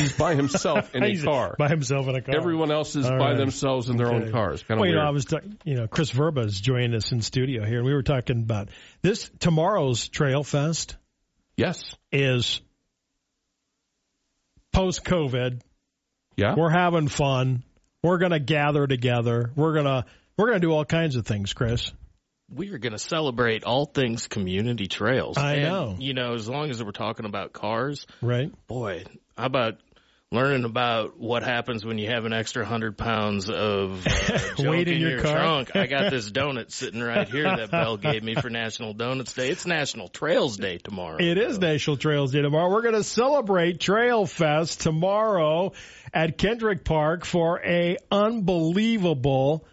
He's by himself in a car. by himself in a car. Everyone else is All by right. themselves in their Okay. own cars. Kind of Well, you weird. know, I was, ta- you know, Chris Verba is joining us in studio here, and we were talking about this tomorrow's Trail Fest yes. is post COVID. Yeah. We're having fun. We're gonna gather together. We're gonna we're gonna do all kinds of things, Chris. we are going to celebrate all things community trails. I And, know. You know, as long as we're talking about cars, Right? boy, how about learning about what happens when you have an extra hundred pounds of uh, Weight in in your your, trunk? I got this donut sitting right here that Bell gave me for National Donuts Day. It's National Trails Day tomorrow. It is National Trails Day tomorrow. We're going to celebrate Trail Fest tomorrow at Kendrick Park for a unbelievable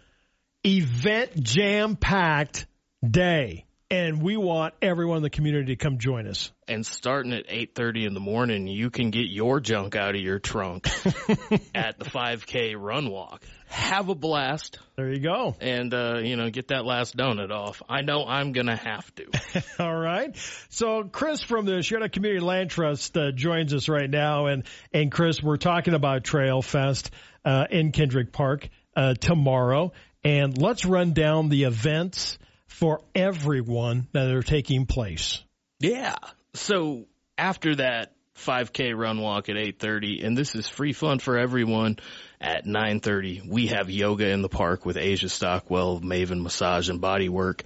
event jam packed day. And we want everyone in the community to come join us. and starting at 8:30 in the morning, you can get your junk out of your trunk at the 5K run walk. Have a blast There you go. and uh, you know, get that last donut off. I know I'm going to have to. All right. So Chris from the Sheridan Community Land Trust uh, joins us right now, and and Chris, we're talking about Trail Fest uh, in Kendrick Park uh, tomorrow, and let's run down the events for everyone that are taking place. Yeah. So after that 5K run walk at 8:30, and this is free fun for everyone. At 9:30, we have yoga in the park with Asia Stockwell, Maven Massage and Body Work.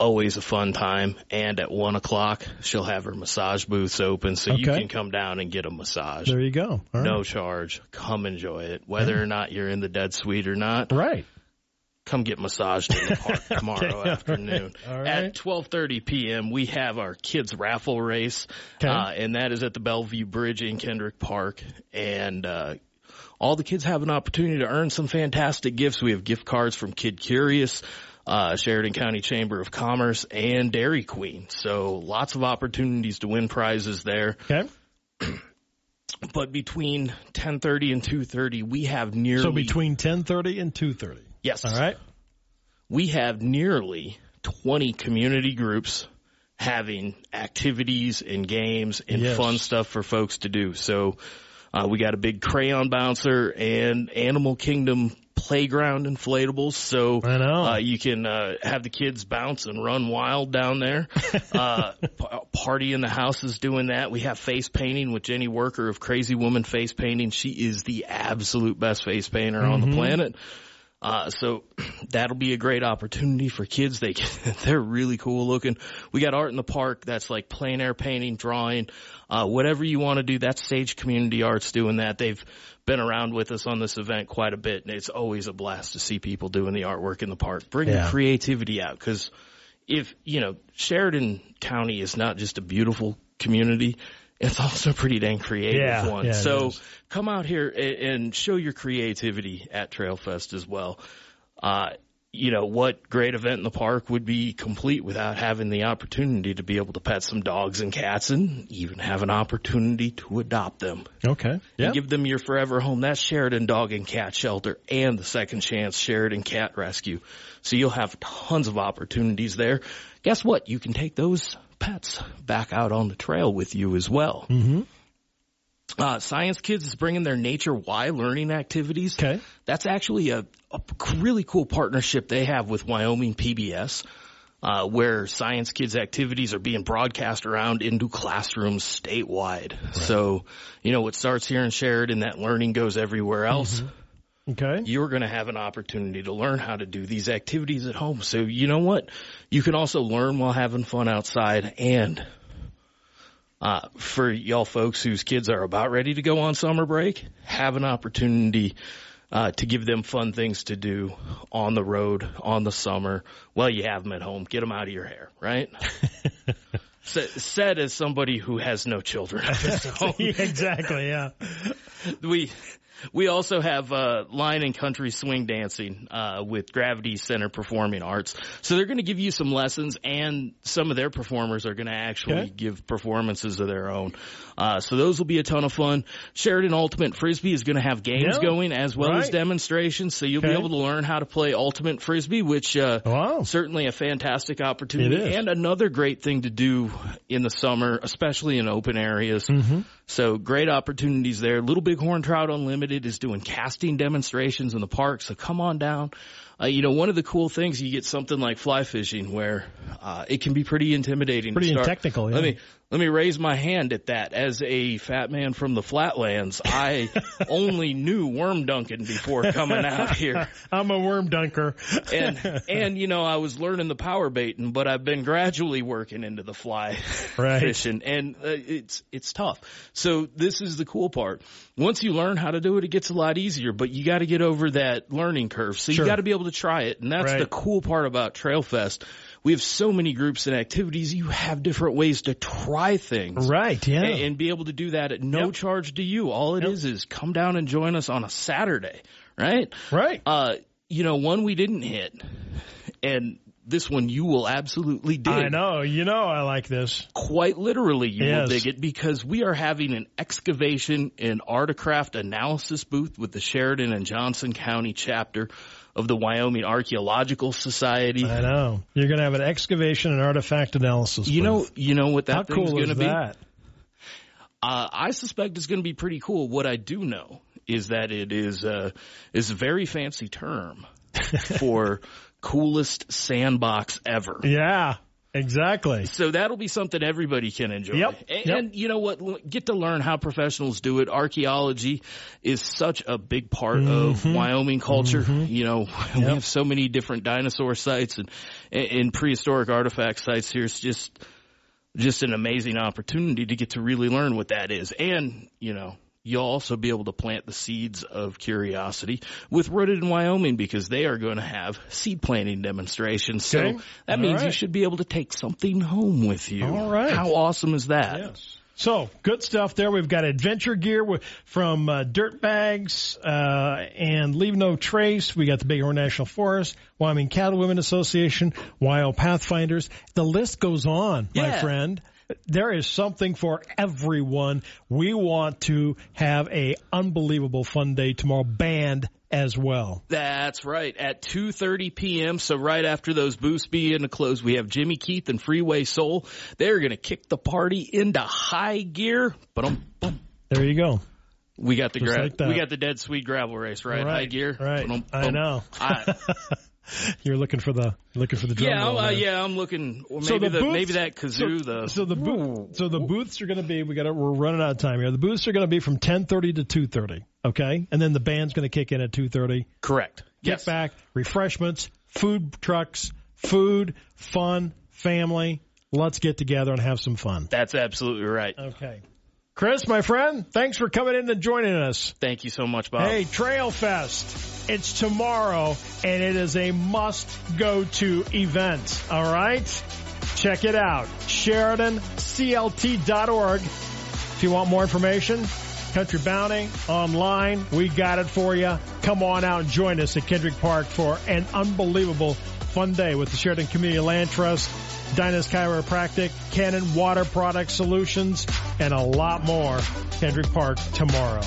Always a fun time. And at one o'clock, she'll have her massage booths open, so you can come down and get a massage. There you go. All right. No charge. Come enjoy it. Whether or not you're in the Dead Swede or not, Right. Come get massaged in the park tomorrow Okay, afternoon. Right. At 12:30 p.m., we have our kids raffle race, Okay. uh, and that is at the Bellevue Bridge in Kendrick Park. And uh, all the kids have an opportunity to earn some fantastic gifts. We have gift cards from Kid Curious. Uh, Sheridan County Chamber of Commerce and Dairy Queen. So lots of opportunities to win prizes there. Okay. But between 10:30 and 2:30, we have nearly So between ten thirty and two thirty. Yes, All right. we have nearly 20 community groups having activities and games and Yes. fun stuff for folks to do. So uh, we got a big crayon bouncer and Animal Kingdom playground inflatables. So I know. uh, you can uh, have the kids bounce and run wild down there. uh, p- party in the house is doing that. We have face painting with Jenny Worker of Crazy Woman Face Painting. She is the absolute best face painter on the planet. Uh, so that'll be a great opportunity for kids. They they're really cool looking. We got art in the park that's like plein air painting, drawing, uh, whatever you want to do. That's Sage Community Arts doing that. They've been around with us on this event quite a bit, and it's always a blast to see people doing the artwork in the park, bringing Yeah. creativity out. Because if you know Sheridan County is not just a beautiful community. It's also pretty dang creative Yeah, one. yeah, so come out here and, and show your creativity at Trailfest as well. Uh, you know, what great event in the park would be complete without having the opportunity to be able to pet some dogs and cats and even have an opportunity to adopt them Okay. Yeah. and give them your forever home. That's Sheridan Dog and Cat Shelter and the Second Chance Sheridan Cat Rescue. So you'll have tons of opportunities there. Guess what? You can take those pets back out on the trail with you as well. Mm-hmm. Uh, Science Kids is bringing their Nature Why learning activities. Okay. That's actually a, a really cool partnership they have with Wyoming PBS, uh, where Science Kids activities are being broadcast around into classrooms statewide. So, you know, what starts here in Sheridan, that learning goes everywhere else. Okay. You're going to have an opportunity to learn how to do these activities at home. So, you know what? You can also learn while having fun outside and uh, for y'all folks whose kids are about ready to go on summer break, have an opportunity uh, to give them fun things to do on the road, on the summer. Well, you have them at home. Get them out of your hair, right? Said as somebody who has no children exactly. Yeah. we We also have uh, line and country swing dancing uh, with Gravity Center Performing Arts. So they're going to give you some lessons, and some of their performers are going to actually Okay. give performances of their own. Uh, so those will be a ton of fun. Sheridan Ultimate Frisbee is going to have games Yeah. going as well as demonstrations. So you'll Okay. be able to learn how to play Ultimate Frisbee, which uh, Wow. certainly a fantastic opportunity and another great thing to do in the summer, especially in open areas. Mm-hmm. So great opportunities there. Little Bighorn Trout Unlimited is doing casting demonstrations in the park. So come on down. Uh, you know, one of the cool things you get something like fly fishing where uh, it can be pretty intimidating. Pretty technical, yeah. Let me raise my hand at that. As a fat man from the flatlands, I only knew worm dunking before coming out here I'm a worm dunker. and and you know I was learning the power baiting, but I've been gradually working into the fly Right. fishing, and uh, it's it's tough. So this is the cool part. Once you learn how to do it, it gets a lot easier. But you got to get over that learning curve. So Sure. you got to be able to try it, and that's Right. the cool part about Trail Fest. We have so many groups and activities. You have different ways to try things. right. Yeah. And, and be able to do that at no Yep. charge to you. All it is is come down and join us on a Saturday, right? right. Uh, you know, one we didn't hit, and this one you will absolutely dig. I know. You know, I like this. Quite literally, you Yes. will dig it because we are having an excavation and artifact analysis booth with the Sheridan and Johnson County chapter of the Wyoming Archaeological Society. I know. You're going to have an excavation and artifact analysis. You know, you know what that how thing's cool going to be. that? Uh, I suspect it's going to be pretty cool. What I do know is that it is uh, is a very fancy term for coolest sandbox ever. Yeah. Exactly. So that'll be something everybody can enjoy. Yep, And, yep. and you know what? Get to learn how professionals do it. Archaeology is such a big part of Wyoming culture. You know, we Mm-hmm. Have so many different dinosaur sites and, and prehistoric artifact sites here. It's just, just an amazing opportunity to get to really learn what that is. And, you know, you'll also be able to plant the seeds of curiosity with Rooted in Wyoming because they are going to have seed planting demonstrations. Okay. So that All means you should be able to take something home with you. All right. How awesome is that? Yes. So good stuff there. We've got adventure gear from uh, Dirt Bags uh, and Leave No Trace. We got the Bighorn National Forest, Wyoming Cattlewomen Association, Wild Pathfinders. The list goes on, my friend. There is something for everyone. We want to have a unbelievable fun day tomorrow. Band as well. That's right. At 2.30 p.m., so right after those booths begin to close, we have Jimmy Keith and Freeway Soul. They're going to kick the party into high gear. But There you go. we got the gra- like we got the Dead Swede gravel race, right? Right, High gear. right. Ba-dum, I know. I- You're looking for the looking for the drum yeah, uh, yeah. I'm looking. Or maybe So the the, booths- maybe that kazoo. So, the so the booth, so the booths are going to be. We got. We're running out of time here. The booths are going to be from 10:30 to 2:30. Okay, and then the band's going to kick in at 2:30. correct. Kick Yes. back, refreshments, food trucks, food, fun, family. Let's get together and have some fun. That's absolutely right. Okay, Chris, my friend, thanks for coming in and joining us. Thank you so much, Bob. Hey, Trail Fest. It's tomorrow and it is a must go to event. All right. Check it out. SheridanCLT.org. If you want more information, Country Bounty online. We got it for you. Come on out and join us at Kendrick Park for an unbelievable fun day with the Sheridan Community Land Trust, Dynas Chiropractic, Cannon Water Product Solutions, and a lot more. Kendrick Park tomorrow.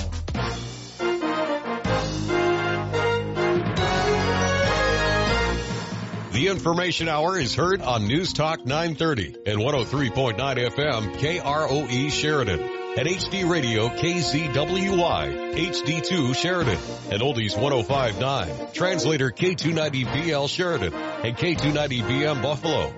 The Information Hour is heard on News Talk 930 and 103.9 FM KROE Sheridan and HD Radio KZWY HD2 Sheridan. And Oldies 1059 translator K290BL Sheridan. And K290BM Buffalo